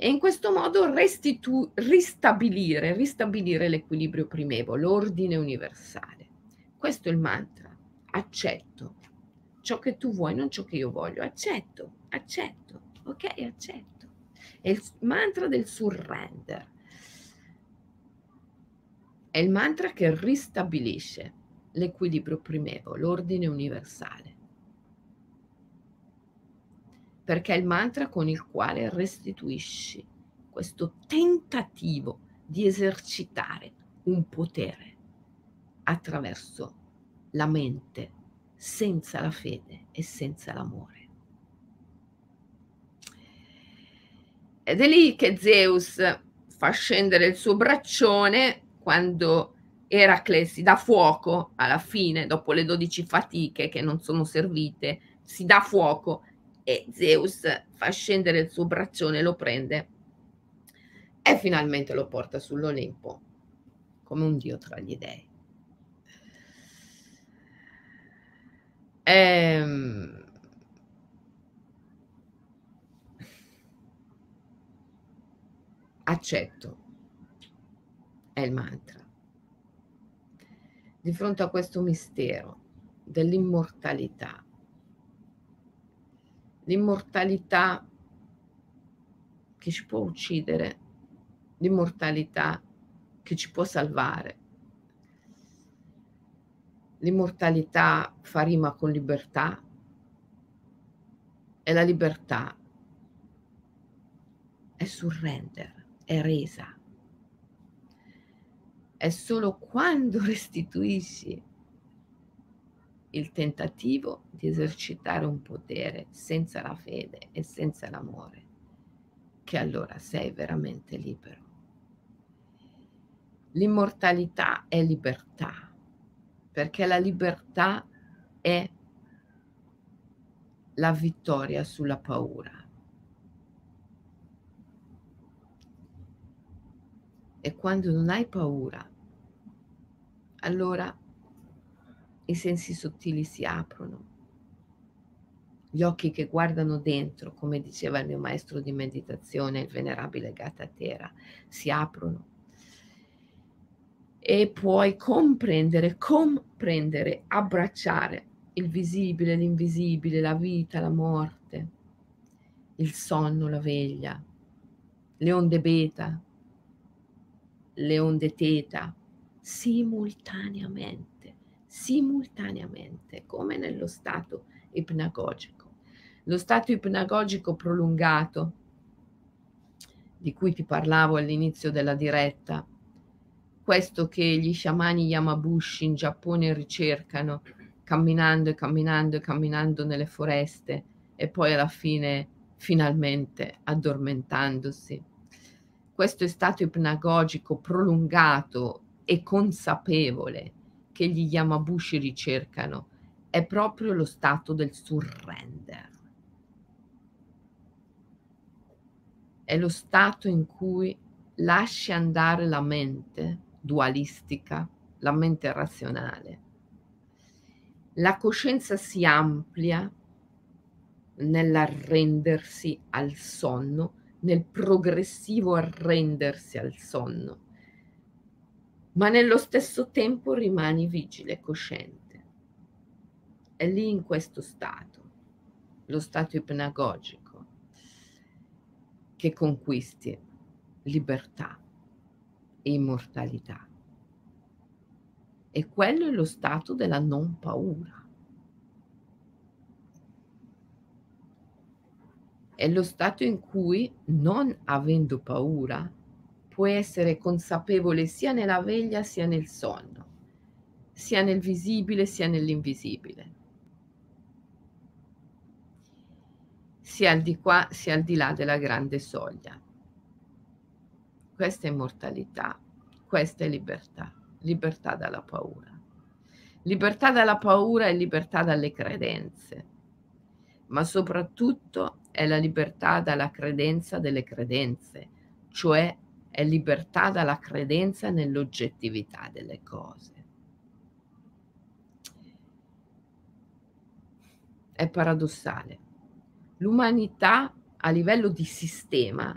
E in questo modo restitu- ristabilire, ristabilire l'equilibrio primevo, l'ordine universale. Questo è il mantra. Accetto ciò che tu vuoi, non ciò che io voglio. Accetto, accetto, ok, accetto. È il mantra del surrender. È il mantra che ristabilisce l'equilibrio primevo, l'ordine universale. Perché è il mantra con il quale restituisci questo tentativo di esercitare un potere attraverso la mente senza la fede e senza l'amore. Ed è lì che Zeus fa scendere il suo braccione quando Eracle si dà fuoco alla fine, dopo le dodici fatiche che non sono servite, si dà fuoco e Zeus fa scendere il suo braccione, lo prende e finalmente lo porta sull'Olimpo come un dio tra gli dei. Ehm, accetto è il mantra. Di fronte a questo mistero dell'immortalità, l'immortalità che ci può uccidere, l'immortalità che ci può salvare, L'immortalità fa rima con libertà e la libertà è surrender, è resa. È solo quando <laughs> restituisci il tentativo di esercitare un potere senza la fede e senza l'amore, che allora sei veramente libero. L'immortalità è libertà perché la libertà è la vittoria sulla paura. E quando non hai paura, allora i sensi sottili si aprono, gli occhi che guardano dentro, come diceva il mio maestro di meditazione, il venerabile Gatatera, si aprono. E puoi comprendere, comprendere, abbracciare il visibile, l'invisibile, la vita, la morte, il sonno, la veglia, le onde beta, le onde teta, simultaneamente, simultaneamente, come nello stato ipnagogico. Lo stato ipnagogico prolungato, di cui ti parlavo all'inizio della diretta, questo che gli sciamani Yamabushi in Giappone ricercano, camminando e camminando e camminando nelle foreste e poi alla fine finalmente addormentandosi. Questo è stato ipnagogico prolungato e consapevole che gli Yamabushi ricercano è proprio lo stato del surrender. È lo stato in cui lasci andare la mente dualistica, la mente razionale. La coscienza si amplia nell'arrendersi al sonno, nel progressivo arrendersi al sonno, ma nello stesso tempo rimani vigile e cosciente. È lì in questo stato, lo stato ipnagogico, che conquisti libertà immortalità. E quello è lo stato della non paura. È lo stato in cui, non avendo paura, puoi essere consapevole sia nella veglia sia nel sonno, sia nel visibile sia nell'invisibile, sia al di qua sia al di là della grande soglia. Questa è immortalità, questa è libertà, libertà dalla paura. Libertà dalla paura e libertà dalle credenze, ma soprattutto è la libertà dalla credenza delle credenze, cioè è libertà dalla credenza nell'oggettività delle cose. È paradossale. L'umanità a livello di sistema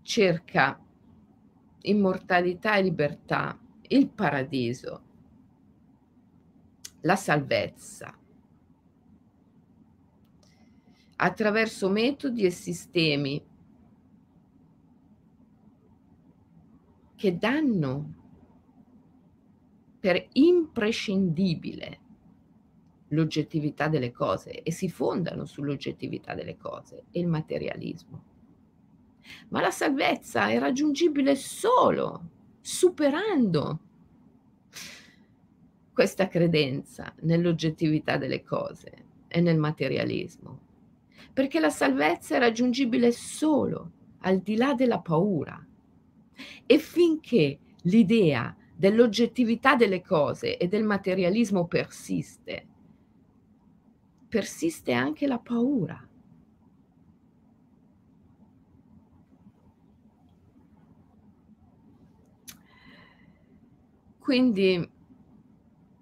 cerca immortalità e libertà, il paradiso, la salvezza, attraverso metodi e sistemi che danno per imprescindibile l'oggettività delle cose e si fondano sull'oggettività delle cose e il materialismo. Ma la salvezza è raggiungibile solo superando questa credenza nell'oggettività delle cose e nel materialismo, perché la salvezza è raggiungibile solo al di là della paura. E finché l'idea dell'oggettività delle cose e del materialismo persiste, persiste anche la paura. Quindi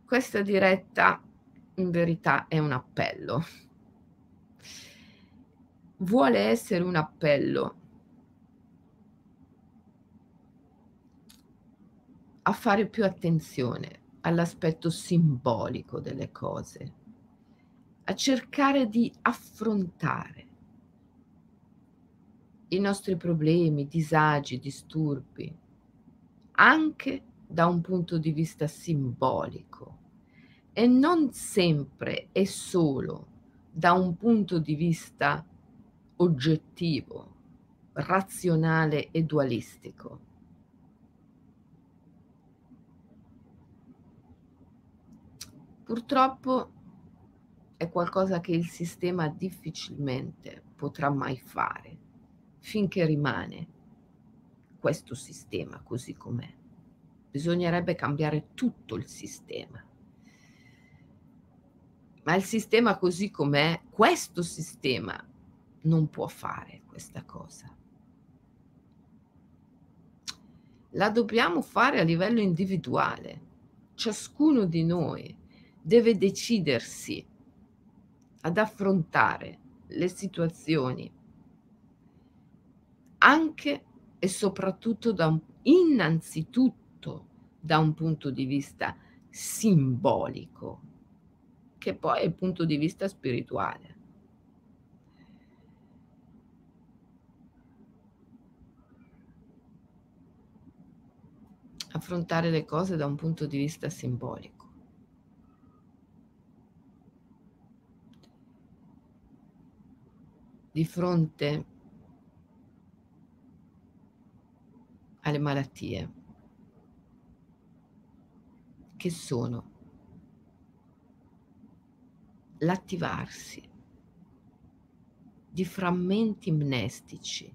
questa diretta in verità è un appello. Vuole essere un appello a fare più attenzione all'aspetto simbolico delle cose, a cercare di affrontare i nostri problemi, disagi, disturbi, anche da un punto di vista simbolico e non sempre e solo da un punto di vista oggettivo, razionale e dualistico. Purtroppo è qualcosa che il sistema difficilmente potrà mai fare finché rimane questo sistema così com'è. Bisognerebbe cambiare tutto il sistema. Ma il sistema così com'è, questo sistema non può fare questa cosa. La dobbiamo fare a livello individuale. Ciascuno di noi deve decidersi ad affrontare le situazioni anche e soprattutto da un, innanzitutto da un punto di vista simbolico, che poi è il punto di vista spirituale. Affrontare le cose da un punto di vista simbolico. Di fronte alle malattie che sono l'attivarsi di frammenti mnestici,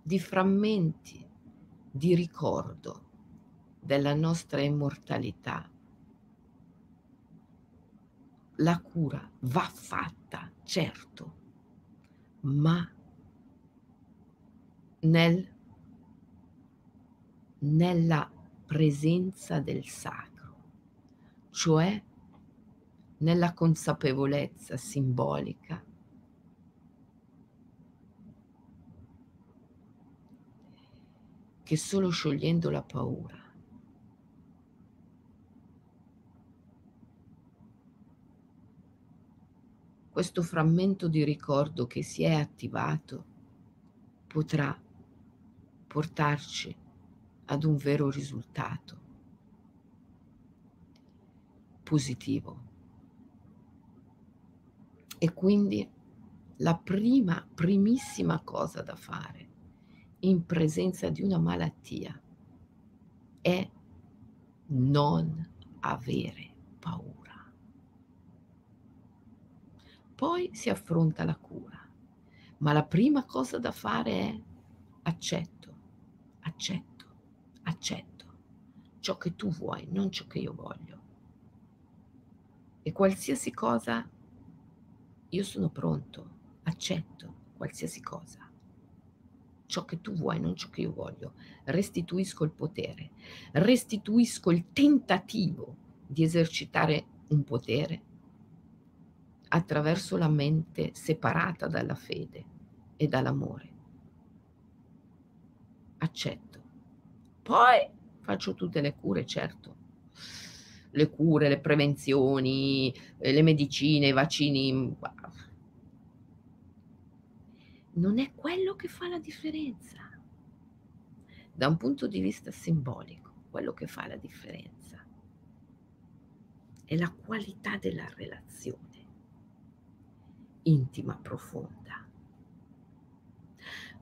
di frammenti di ricordo della nostra immortalità. La cura va fatta, certo, ma nel, nella presenza del sacro, cioè nella consapevolezza simbolica che solo sciogliendo la paura questo frammento di ricordo che si è attivato potrà portarci ad un vero risultato positivo. E quindi la prima, primissima cosa da fare in presenza di una malattia è non avere paura. Poi si affronta la cura, ma la prima cosa da fare è accetto, accetto accetto ciò che tu vuoi, non ciò che io voglio. E qualsiasi cosa, io sono pronto, accetto qualsiasi cosa. Ciò che tu vuoi, non ciò che io voglio. Restituisco il potere, restituisco il tentativo di esercitare un potere attraverso la mente separata dalla fede e dall'amore. Accetto. Poi faccio tutte le cure, certo. Le cure, le prevenzioni, eh, le medicine, i vaccini. Non è quello che fa la differenza. Da un punto di vista simbolico, quello che fa la differenza è la qualità della relazione intima, profonda.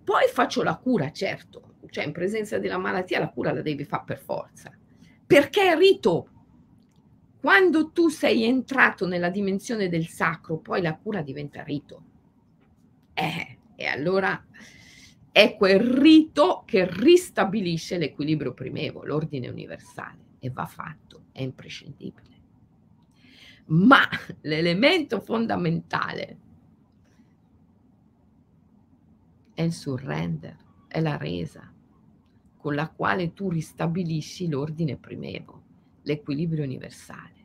Poi faccio la cura, certo, cioè in presenza della malattia la cura la devi fare per forza, perché è rito. Quando tu sei entrato nella dimensione del sacro, poi la cura diventa rito. Eh, e allora è quel rito che ristabilisce l'equilibrio primevo, l'ordine universale, e va fatto, è imprescindibile. Ma l'elemento fondamentale è il surrender, è la resa con la quale tu ristabilisci l'ordine primevo, l'equilibrio universale.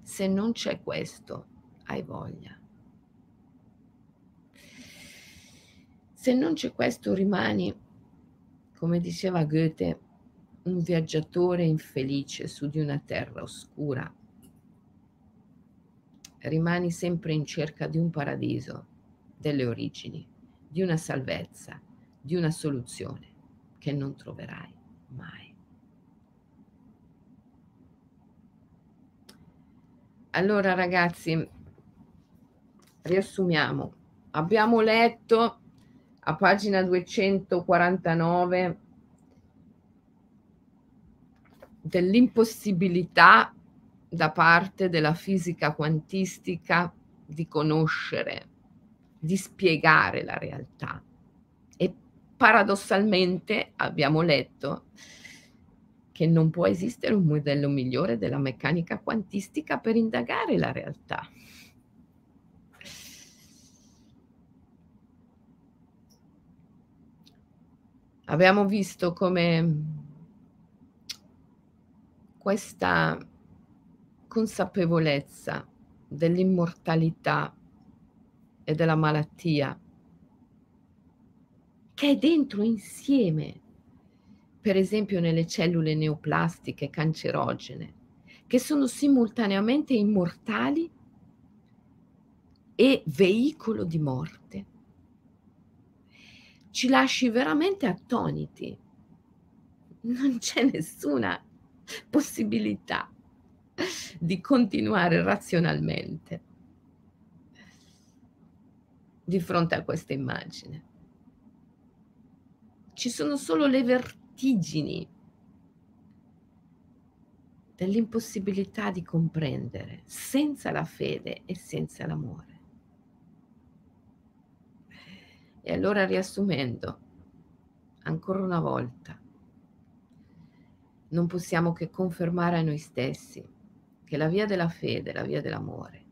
Se non c'è questo, hai voglia. Se non c'è questo, rimani, come diceva Goethe, un viaggiatore infelice su di una terra oscura. Rimani sempre in cerca di un paradiso delle origini, di una salvezza, di una soluzione che non troverai mai. Allora ragazzi, riassumiamo. Abbiamo letto a pagina 249 dell'impossibilità da parte della fisica quantistica di conoscere di spiegare la realtà. E paradossalmente abbiamo letto che non può esistere un modello migliore della meccanica quantistica per indagare la realtà. Abbiamo visto come questa consapevolezza dell'immortalità e della malattia, che è dentro insieme, per esempio nelle cellule neoplastiche cancerogene, che sono simultaneamente immortali e veicolo di morte. Ci lasci veramente attoniti. Non c'è nessuna possibilità di continuare razionalmente di fronte a questa immagine. Ci sono solo le vertigini dell'impossibilità di comprendere senza la fede e senza l'amore. E allora riassumendo, ancora una volta, non possiamo che confermare a noi stessi che la via della fede, la via dell'amore,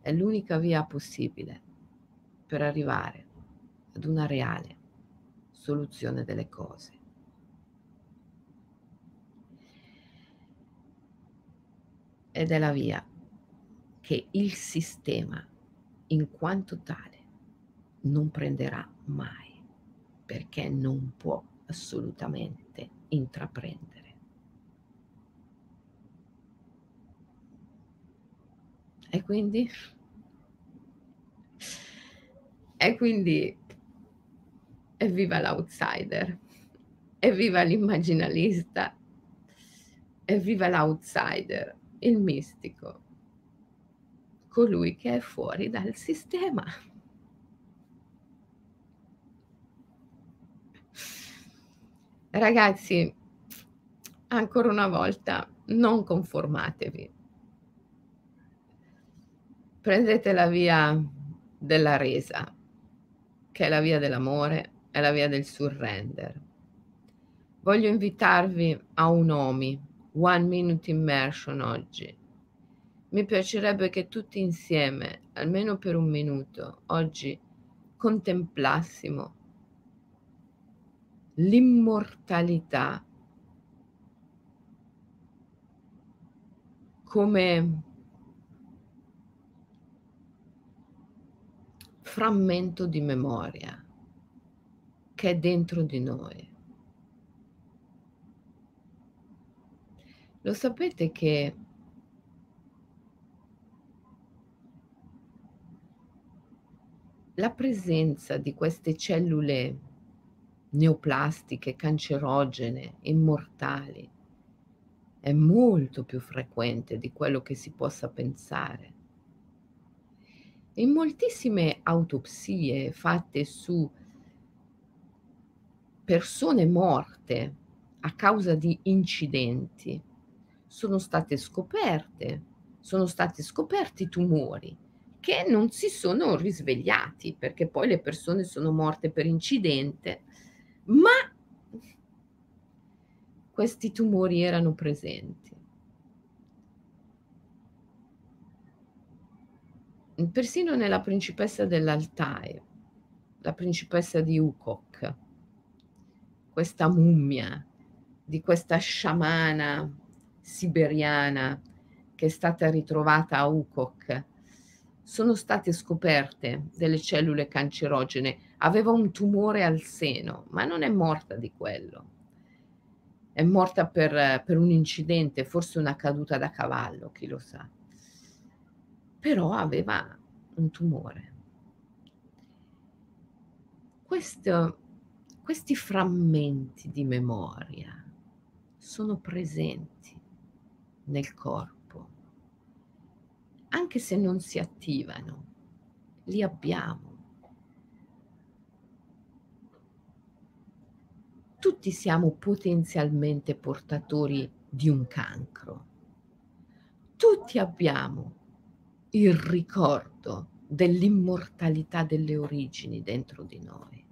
è l'unica via possibile per arrivare ad una reale soluzione delle cose. Ed è la via che il sistema in quanto tale non prenderà mai, perché non può assolutamente intraprendere. E quindi e quindi evviva l'outsider, evviva l'immaginalista, evviva l'outsider, il mistico, colui che è fuori dal sistema. Ragazzi, ancora una volta, non conformatevi. Prendete la via della resa, che è la via dell'amore, è la via del surrender. Voglio invitarvi a un OMI, One Minute Immersion oggi. Mi piacerebbe che tutti insieme, almeno per un minuto, oggi contemplassimo l'immortalità come frammento di memoria che è dentro di noi. Lo sapete che la presenza di queste cellule neoplastiche, cancerogene, immortali, è molto più frequente di quello che si possa pensare. In moltissime autopsie fatte su persone morte a causa di incidenti sono state scoperte, sono stati scoperti tumori che non si sono risvegliati perché poi le persone sono morte per incidente, ma questi tumori erano presenti. Persino nella principessa dell'Altai, la principessa di Ukok, questa mummia di questa sciamana siberiana che è stata ritrovata a Ukok, sono state scoperte delle cellule cancerogene. Aveva un tumore al seno, ma non è morta di quello è morta per, per un incidente, forse una caduta da cavallo, chi lo sa. Però aveva un tumore. Questo, questi frammenti di memoria sono presenti nel corpo, anche se non si attivano, li abbiamo. tutti siamo potenzialmente portatori di un cancro. Tutti abbiamo il ricordo dell'immortalità delle origini dentro di noi.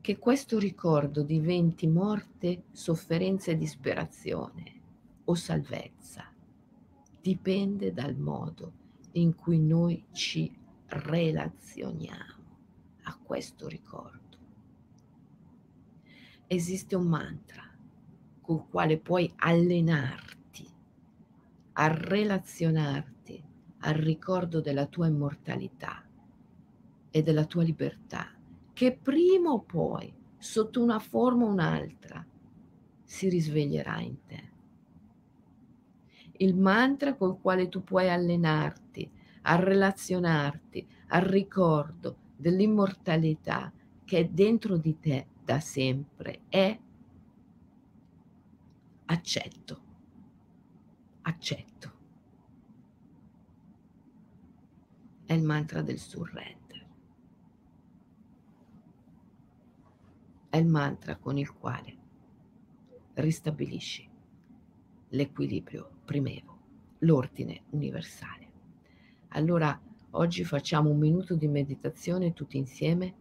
Che questo ricordo diventi morte, sofferenza e disperazione o salvezza dipende dal modo in cui noi ci relazioniamo a questo ricordo. Esiste un mantra col quale puoi allenarti a relazionarti al ricordo della tua immortalità e della tua libertà, che prima o poi, sotto una forma o un'altra, si risveglierà in te. Il mantra col quale tu puoi allenarti a relazionarti al ricordo dell'immortalità che è dentro di te da sempre è accetto, accetto. È il mantra del surrender. È il mantra con il quale ristabilisci l'equilibrio primevo, l'ordine universale. Allora Oggi facciamo un minuto di meditazione tutti insieme.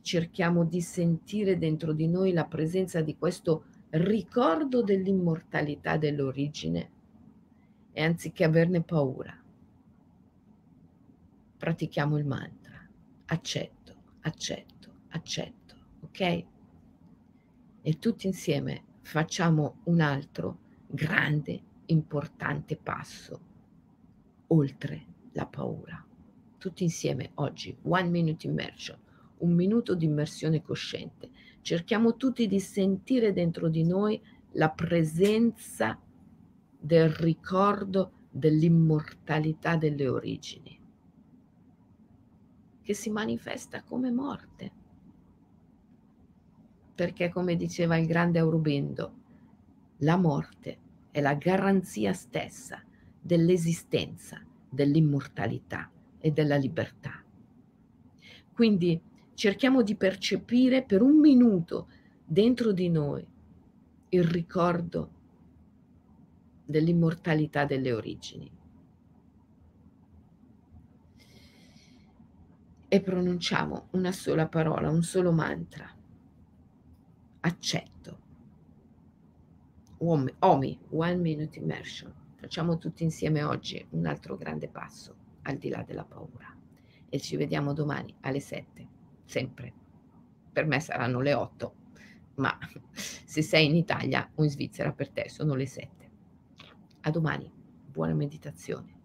Cerchiamo di sentire dentro di noi la presenza di questo ricordo dell'immortalità dell'origine e anziché averne paura, pratichiamo il mantra. Accetto, accetto, accetto, ok? E tutti insieme facciamo un altro grande, importante passo oltre la paura. Tutti insieme oggi, One Minute Immersion, un minuto di immersione cosciente. Cerchiamo tutti di sentire dentro di noi la presenza del ricordo dell'immortalità delle origini, che si manifesta come morte. Perché, come diceva il grande Aurobendo, la morte è la garanzia stessa dell'esistenza dell'immortalità e della libertà. Quindi cerchiamo di percepire per un minuto dentro di noi il ricordo dell'immortalità delle origini. E pronunciamo una sola parola, un solo mantra. accetto. Uom OMI, One Minute Immersion. Facciamo tutti insieme oggi un altro grande passo al di là della paura. E ci vediamo domani alle 7, sempre. Per me saranno le 8, ma <laughs> se sei in Italia o in Svizzera per te sono le 7. A domani, buona meditazione.